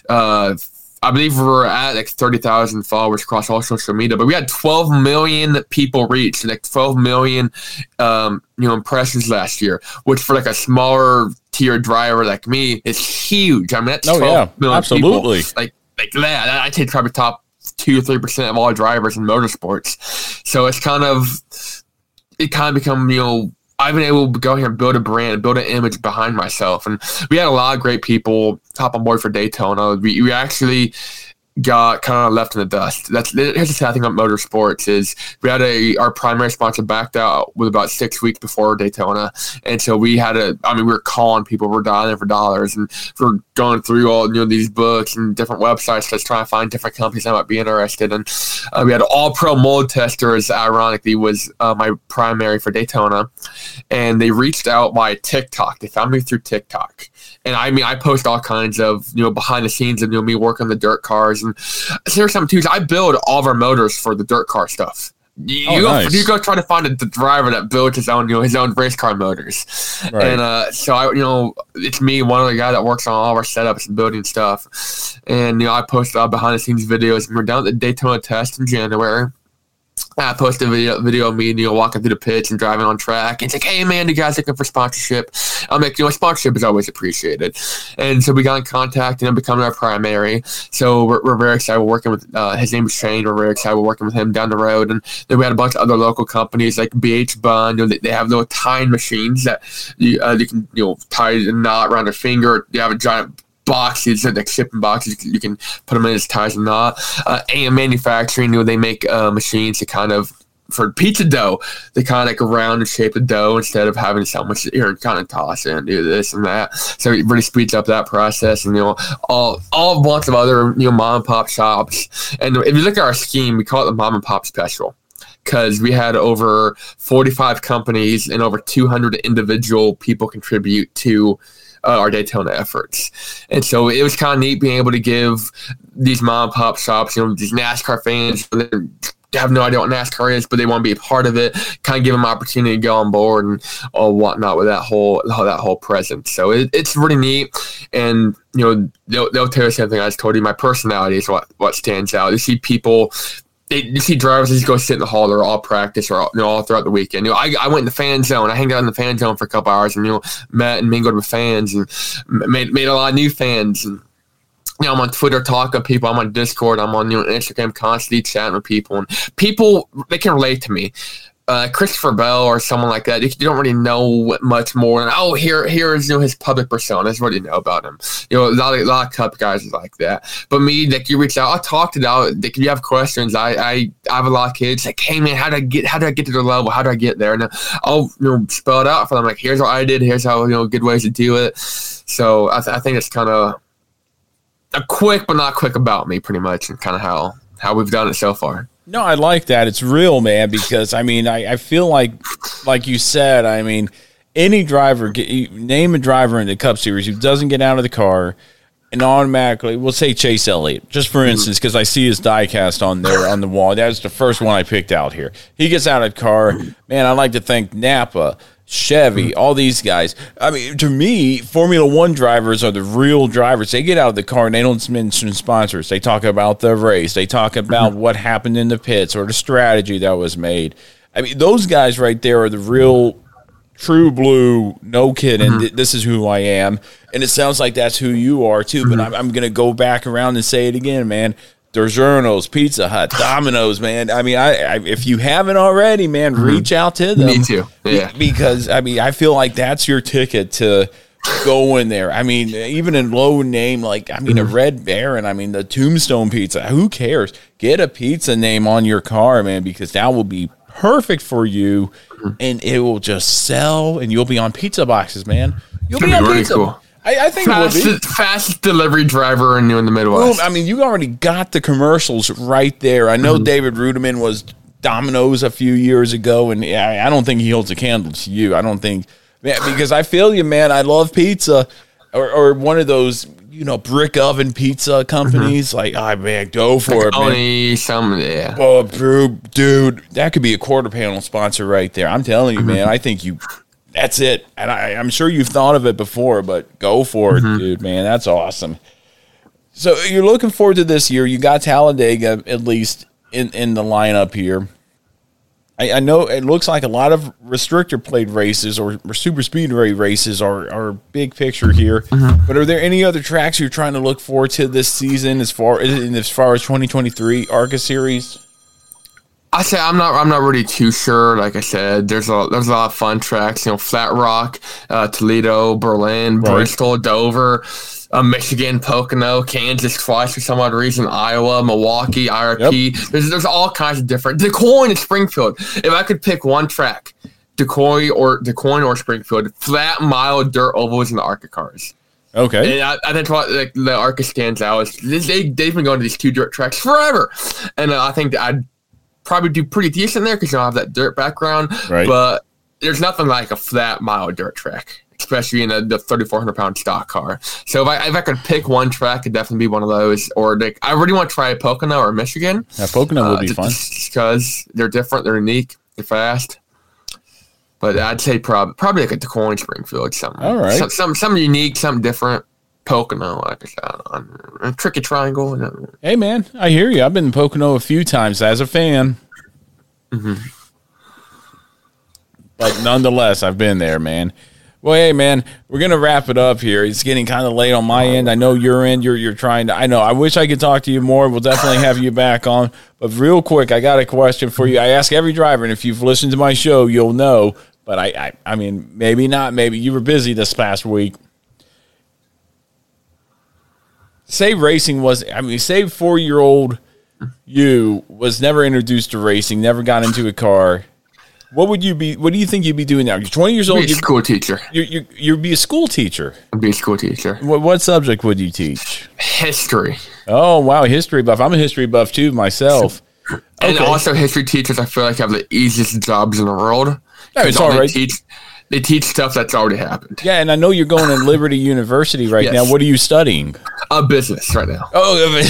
uh, I believe we're at like 30,000 followers across all social media, but we had 12 million people reach, like 12 million, um, you know, impressions last year, which for like a smaller tier driver like me is huge. I mean, that's oh, yeah, absolutely. People. Like, like that, I take probably top two or three percent of all drivers in motorsports. So it's kind of, it kind of become, you know, I've been able to go here and build a brand, build an image behind myself. And we had a lot of great people top on board for Daytona. We, we actually got kind of left in the dust. That's here's the sad thing about motorsports is we had a our primary sponsor backed out with about six weeks before Daytona, and so we had a. I mean, we were calling people, we're dialing for dollars, and we're going through all you know these books and different websites just trying to find different companies that might be interested. And uh, we had all pro mold testers. Ironically, was uh, my primary for Daytona, and they reached out by TikTok. They found me through TikTok and I mean, I post all kinds of you know behind the scenes of you know me working the dirt cars, and here's something too. I build all of our motors for the dirt car stuff. You, oh, go, nice. you go try to find a driver that builds his own, you know, his own race car motors, right. and uh, so I, you know, it's me, one of the guy that works on all of our setups and building stuff, and you know, I post all behind the scenes videos. And we're down at the Daytona test in January, I posted a video, video of me, you know, walking through the pitch and driving on track. And it's like, hey, man, you guys looking for sponsorship? I'm like, you know, sponsorship is always appreciated. And so we got in contact and I'm becoming our primary. So we're, we're very excited. We're working with, uh, his name is Shane. We're very excited. We're working with him down the road. And then we had a bunch of other local companies like BH Bunn. You know, they, they have little tying machines that you, uh, you can, you know, tie a knot around a finger. You have a giant boxes, like shipping boxes. You can put them in as ties and not. Uh, AM Manufacturing, you know, they make uh, machines to kind of for pizza dough, they kind of like around the shape of dough instead of having so much here and kind of toss in, and do this and that. So it really speeds up that process. And you know, all all bunch of other you know mom and pop shops. And if you look at our scheme, we call it the mom and pop special because we had over 45 companies and over 200 individual people contribute to uh, our Daytona efforts. And so it was kind of neat being able to give these mom and pop shops, you know, these NASCAR fans, have no idea what NASCAR is, but they want to be a part of it. Kind of give them opportunity to go on board and all whatnot with that whole that whole presence. So it, it's really neat, and you know they'll, they'll tell you something I just told you. My personality is what what stands out. You see people they, you see drivers just go sit in the hall. They're all practice or all, you know, all throughout the weekend. You know, I, I went in the fan zone. I hanged out in the fan zone for a couple hours and you know met and mingled with fans and made made a lot of new fans. And you know, I'm on Twitter talking to people. I'm on Discord. I'm on you know Instagram, constantly chatting with people. And people they can relate to me uh, Christopher Bell or someone like that, you don't really know much more. And oh, here here is you know his public persona. That's what you know about him. You know, a lot of, a lot of cup guys like that. But me, like you reach out, I'll talk to them. Like, if you have questions, I, I I have a lot of kids. Like, hey man, how do I get how do I get to the level? How do I get there? And I'll you know spell it out for them. Like, here's what I did. Here's how you know good ways to do it. So I, th- I think it's kind of a quick but not quick about me, pretty much, and kind of how how we've done it so far. No, I like that. It's real, man, because I mean, I, I feel like, like you said, I mean, any driver, name a driver in the Cup Series who doesn't get out of the car and automatically, we'll say Chase Elliott, just for mm-hmm. instance, because I see his diecast on there on the wall. That's the first one I picked out here. He gets out of the car. Man, I'd like to thank Napa, Chevy, hmm. all these guys. I mean, to me, Formula One drivers are the real drivers. They get out of the car and they don't mention sponsors. They talk about the race. They talk about mm-hmm. what happened in the pits or the strategy that was made. I mean, those guys right there are the real, true blue. No kidding. Mm-hmm. This is who I am, and it sounds like that's who you are too. But mm-hmm. I'm, I'm going to go back around and say it again, man. DiGiorno's, Pizza Hut, Domino's, man. I mean, I, I, if you haven't already, man, mm-hmm. reach out to them. Me too. Yeah. Because I mean, I feel like that's your ticket to go in there. I mean, even in low name, like I mean, mm-hmm. a Red Baron. I mean, the Tombstone Pizza. Who cares? Get a pizza name on your car, man, because that will be perfect for you, mm-hmm. and it will just sell, and you'll be on pizza boxes, man. You'll be on really pizza. Cool. I, I think fastest, fastest delivery driver in, in the Midwest. Well, I mean, you already got the commercials right there. I know mm-hmm. David Reutimann was Domino's a few years ago, and I, I don't think he holds a candle to you. I don't think man, because I feel you, man. I love pizza, or, or one of those you know brick oven pizza companies. Mm-hmm. Like, oh man, go for it, man. Only some, yeah. Oh, dude, dude, that could be a quarter panel sponsor right there. I'm telling you, mm-hmm. man. I think you. That's it, and I, I'm sure you've thought of it before, but go for it, mm-hmm. dude, man. That's awesome. So you're looking forward to this year. You got Talladega at least in in the lineup here. I, I know it looks like a lot of restrictor plate races or, or super speedway races are, are big picture here. Mm-hmm. But are there any other tracks you're trying to look forward to this season as far as far as 2023 ARCA series? I say I'm not. I'm not really too sure. Like I said, there's a there's a lot of fun tracks. You know, Flat Rock, uh, Toledo, Berlin, Right. Bristol, Dover, uh, Michigan, Pocono, Kansas, twice for some odd reason, Iowa, Milwaukee, IRP. There's there's all kinds of different. DuQuoin and Springfield. If I could pick one track, DuQuoin or DuQuoin or Springfield, flat mile dirt ovals and the ARCA cars. Okay. And I, I think what like, the ARCA stands out is they they've been going to these two dirt tracks forever, and uh, I think I'd probably do pretty decent there because you don't have that dirt background. Right. But there's nothing like a flat mile dirt track, especially in a, the 3,400 pound stock car. So if I if I could pick one track, it'd definitely be one of those. Or like I really want to try Pocono or Michigan. Yeah, Pocono would uh, be fun. because they're different, they're unique, they're fast. But I'd say probably probably like a DuQuoin Springfield, something. All right. Some, some something unique, something different. Pocono, like I said, on a tricky triangle. Hey man, I hear you. I've been to Pocono a few times as a fan. Mm-hmm. But nonetheless, I've been there, man. Well, hey man, we're gonna wrap it up here. It's getting kind of late on my end. I know your end. You're you're trying to. I know. I wish I could talk to you more. We'll definitely have you back on. But real quick, I got a question for you. I ask every driver, and if you've listened to my show, you'll know. But I, I, I mean, maybe not. Maybe you were busy this past week. Say racing was. I mean, say four year old you was never introduced to racing, never got into a car. What would you be? What do you think you'd be doing now? You're 20 years be old. a You school teacher. you you you'd be a school teacher. I'd be a school teacher. What what subject would you teach? History. Oh wow, history buff. I'm a history buff too myself. And Okay. also, history teachers, I feel like have the easiest jobs in the world. Yeah, it's all they teach, they teach stuff that's already happened. Yeah, and I know you're going to Liberty University right Yes. now. What are you studying? A business right now. Oh,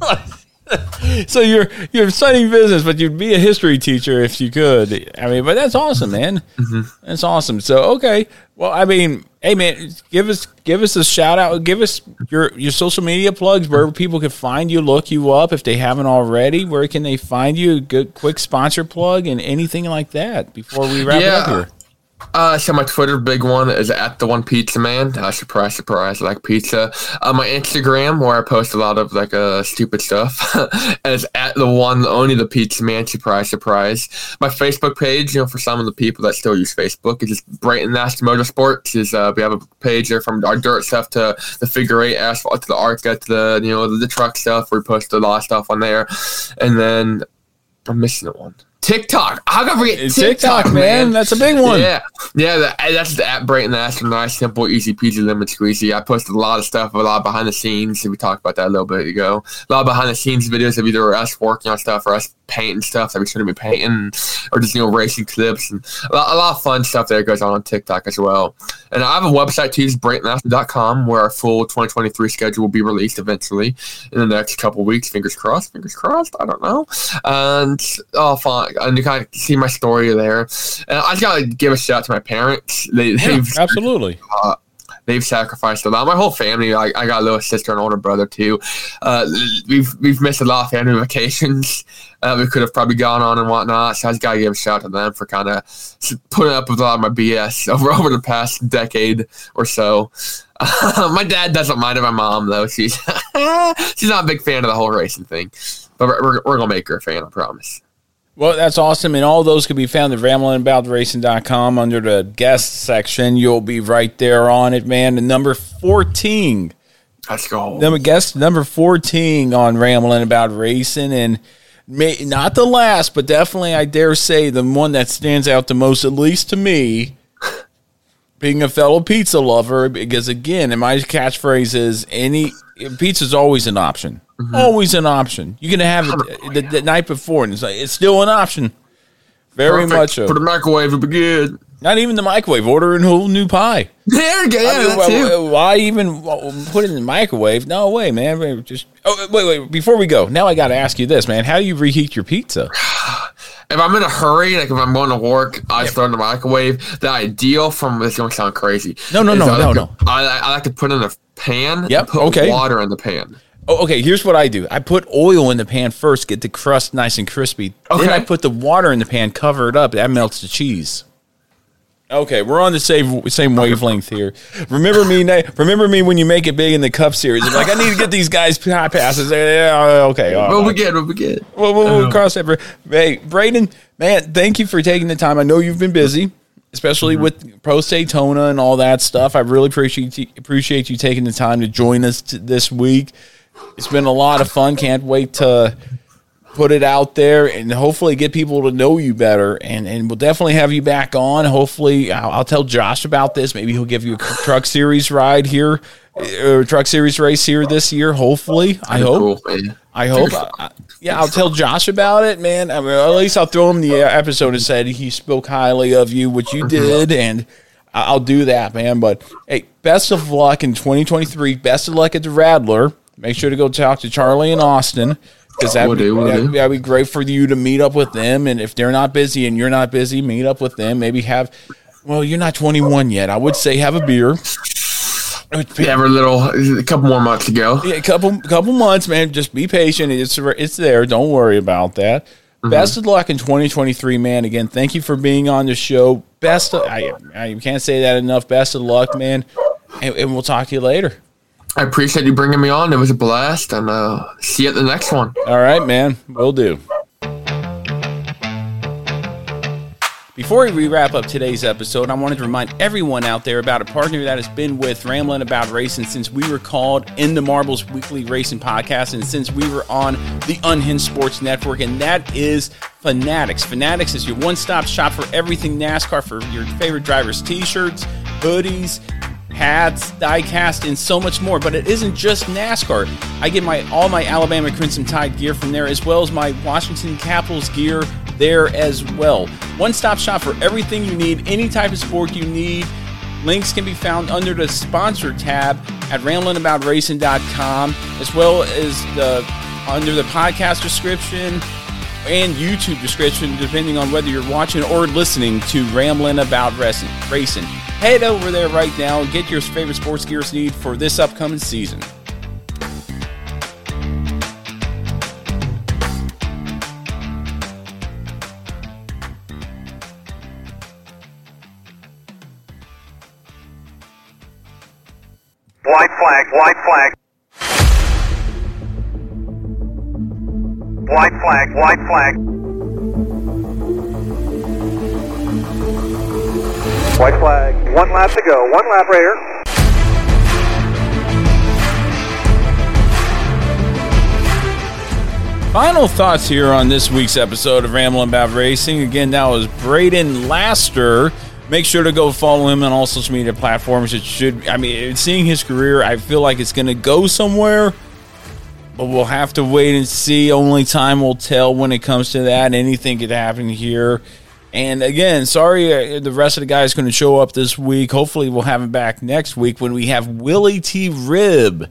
so you're you're studying business, but you'd be a history teacher if you could. I mean, but that's awesome, man. Mm-hmm. That's awesome. So okay, well, I mean, hey, man, give us give us a shout out. Give us your your social media plugs where people can find you, look you up if they haven't already. Where can they find you? A good quick sponsor plug and anything like that before we wrap it up here. Uh, so my Twitter big one is at the one pizza man. Uh, surprise, surprise, I like pizza. Uh, my Instagram where I post a lot of like uh stupid stuff is at the one only the pizza man. Surprise, surprise. My Facebook page, you know, for some of the people that still use Facebook, is just Braden Laster Motorsports. Is uh, we have a page there from our dirt stuff to the figure eight asphalt to the ARCA to the you know the, the truck stuff. We post a lot of stuff on there, and then I'm missing one. TikTok. How can I forget TikTok, TikTok, man. That's a big one. Yeah, yeah. That, that's the at Braden Laster. Nice, simple, easy peasy, lemon squeezy. I posted a lot of stuff, a lot of behind the scenes. We talked about that a little bit ago. A lot of behind the scenes videos of either us working on stuff or us painting stuff that we shouldn't be painting, or just you know racing clips and a lot, a lot of fun stuff that goes on on TikTok as well. And I have a website too, is BradenLaster.com, where our full 2023 schedule will be released eventually in the next couple of weeks. Fingers crossed. Fingers crossed. I don't know. And oh, fun. And you kind of see my story there. And I just gotta give a shout out to my parents. They, Yeah, they've absolutely. Uh, they've sacrificed a lot. My whole family, like I got a little sister and older brother too. Uh, we've we've missed a lot of family vacations. Uh, we could have probably gone on and whatnot. So I just gotta give a shout out to them for kind of putting up with a lot of my BS over over the past decade or so. my dad doesn't mind. My mom though, she's she's not a big fan of the whole racing thing. But we're, we're, we're gonna make her a fan, I promise. Well, that's awesome. And all those can be found at ramblingabout.racing.com under the guest section. You'll be right there on it, man. And number 14, Let's go. number guest number 14 on Rambling About Racing. And may, not the last, but definitely, I dare say, the one that stands out the most, at least to me, being a fellow pizza lover. Because again, and my catchphrase is any pizza's always an option. Mm-hmm. Always an option. You can have it the, the night before, and it's like it's still an option. Very Perfect. much so. For the microwave, it'd be good. Not even the microwave. Order a whole new pie. There. Yeah, I mean, why, why even put it in the microwave? No way, man. Just oh, wait, wait. Before we go, now I got to ask you this, man. How do you reheat your pizza? If I'm in a hurry, like if I'm going to work, I throw it in the microwave. The ideal from this going to sound crazy. No, no, is no, I no, like no. to- I, I like to put it in a pan. Yep, Put okay. water in the pan. Oh, okay, here's what I do. I put oil in the pan first, get the crust nice and crispy. Then I put the water in the pan, cover it up. That melts the cheese. Okay, we're on the same same wavelength here. Remember me? Na- Remember me when you make it big in the Cup Series? I'm like, I need to get these guys high passes. Yeah, okay, all We'll right. be. We'll be good. We'll, we'll, we'll cross that. bridge. Hey, Braden, man, thank you for taking the time. I know you've been busy, especially mm-hmm. with Pro Daytona and all that stuff. I really appreciate you, appreciate you taking the time to join us t- this week. It's been a lot of fun. Can't wait to put it out there and hopefully get people to know you better. And and we'll definitely have you back on. Hopefully, I'll, I'll tell Josh about this. Maybe he'll give you a truck series ride here, or truck series race here this year. Hopefully, I hope. Cool. I hope. I, yeah, I'll tell Josh about it, man. I mean, at least I'll throw him the episode and said he spoke highly of you, which you did, and I'll do that, man. But hey, best of luck in 2023. Best of luck at the Rattler. Make sure to go talk to Charlie and Austin because that Will do, will do. that'd be great for you to meet up with them. And if they're not busy and you're not busy, meet up with them. Maybe have. Well, you're not 21 yet. I would say have a beer. Yeah, a little, a couple more months to go. Yeah, a couple couple months, man. Just be patient. It's it's there. Don't worry about that. Mm-hmm. Best of luck in 2023, man. Again, thank you for being on the show. Best, of, I I can't say that enough. Best of luck, man. And, and we'll talk to you later. I appreciate you bringing me on. It was a blast, and uh, see you at the next one. All right, man. We'll do. Before we wrap up today's episode, I wanted to remind everyone out there about a partner that has been with Ramblin' About Racing since we were called In the Marbles Weekly Racing Podcast and since we were on the Unhinged Sports Network, and that is Fanatics. Fanatics is your one stop shop for everything NASCAR for your favorite drivers' t shirts, hoodies, hats, diecast, and so much more. But it isn't just NASCAR. I get my all my Alabama Crimson Tide gear from there, as well as my Washington Capitals gear there as well. One stop shop for everything you need, any type of sport you need. Links can be found under the sponsor tab at ramblingaboutracing.com, as well as the under the podcast description and YouTube description, depending on whether you're watching or listening to Rambling About Racing. Head over there right now and get your favorite sports gears need for this upcoming season. White flag, white flag. White flag, white flag. White flag. One lap to go. One lap, Raider. Final thoughts here on this week's episode of Rambling About Racing. Again, that was Braden Laster. Make sure to go follow him on all social media platforms. It should, I mean, seeing his career, I feel like it's going to go somewhere, but we'll have to wait and see. Only time will tell when it comes to that. Anything could happen here. And again, sorry, uh, the rest of the guys couldn't show up this week. Hopefully, we'll have him back next week when we have Willy T. Ribbs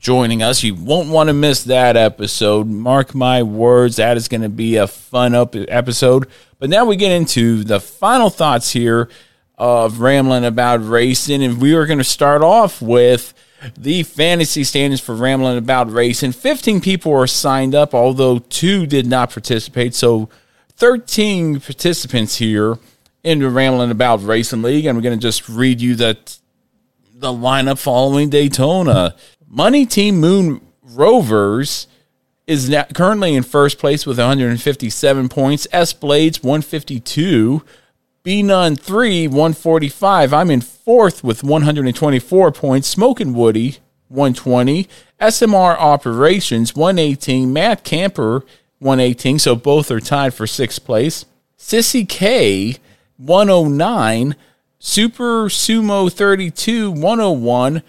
joining us. You won't want to miss that episode. Mark my words, that is going to be a fun up episode. But now we get into the final thoughts here of rambling about racing, and we are going to start off with the fantasy standings for rambling about racing. 15 people are signed up, although two did not participate. So 13 participants here in the rambling about racing league. And we're going to just read you the the lineup following Daytona. Money Team Moon Rovers is now currently in first place with 157 points. S Blades 152. B Nun 3 145. I'm in fourth with 124 points. Smoking Woody 120. SMR Operations 118. Matt Camper 118. So both are tied for sixth place. Sissy K 109. Super Sumo 32 101.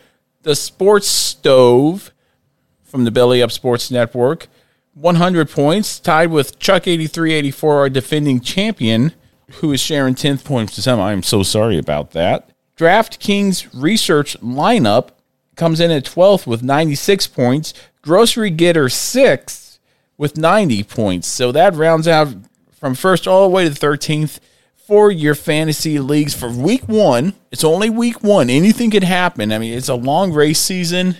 The Sports Stove from the Belly Up Sports Network 100 points, tied with Chuck 8384, our defending champion. who is sharing 10th points to some. I'm so sorry about that. DraftKings research lineup comes in at 12th with 96 points. Grocery Getter 6th with 90 points. So that rounds out from first all the way to 13th for your fantasy leagues for week one. It's only week one. Anything could happen. I mean, it's a long race season,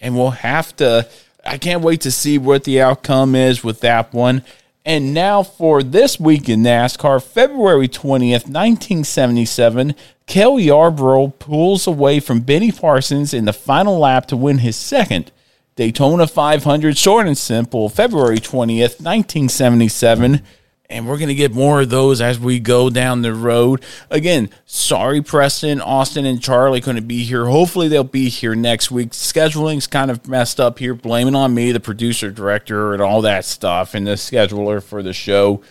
and we'll have to. I can't wait to see what the outcome is with that one. And now for this week in NASCAR, February 20th, 1977, Cale Yarborough pulls away from Benny Parsons in the final lap to win his second Daytona 500, short and simple, February 20th, 1977 and we're going to get more of those as we go down the road. Again, sorry, Preston, Austin, and Charlie couldn't be here. Hopefully, they'll be here next week. Scheduling's kind of messed up here. Blaming on me, the producer, director, and all that stuff, and the scheduler for the show.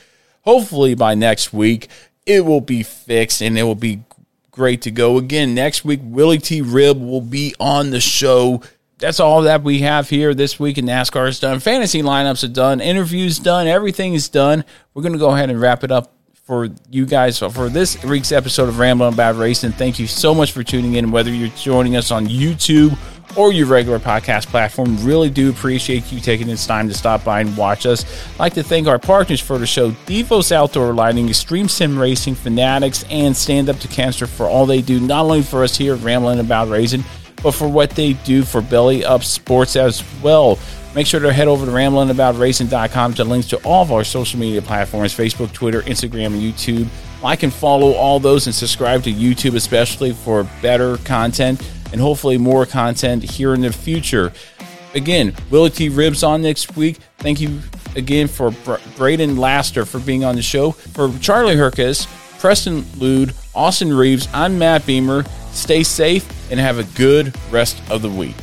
Hopefully, by next week, it will be fixed and it will be great to go. Again, next week, Willy T. Ribbs will be on the show that's all that we have here this week in NASCAR is done. Fantasy lineups are done. Interviews done. Everything is done. We're going to go ahead and wrap it up for you guys for this week's episode of Rambling About Racing. Thank you so much for tuning in, whether you're joining us on YouTube or your regular podcast platform. Really do appreciate you taking this time to stop by and watch us. I'd like to thank our partners for the show, Devos Outdoor Lighting, Extreme Sim Racing, Fanatics, and Stand Up to Cancer for all they do, not only for us here Rambling About Racing, but for what they do for Belly Up Sports as well. Make sure to head over to ramblingaboutracing.com to links to all of our social media platforms Facebook, Twitter, Instagram, and YouTube. Like and follow all those and subscribe to YouTube, especially for better content and hopefully more content here in the future. Again, Willy T. Ribbs on next week. Thank you again for Braden Laster for being on the show. For Charlie Herkus, Preston Lude, Austin Reeves, I'm Matt Beamer. Stay safe and have a good rest of the week.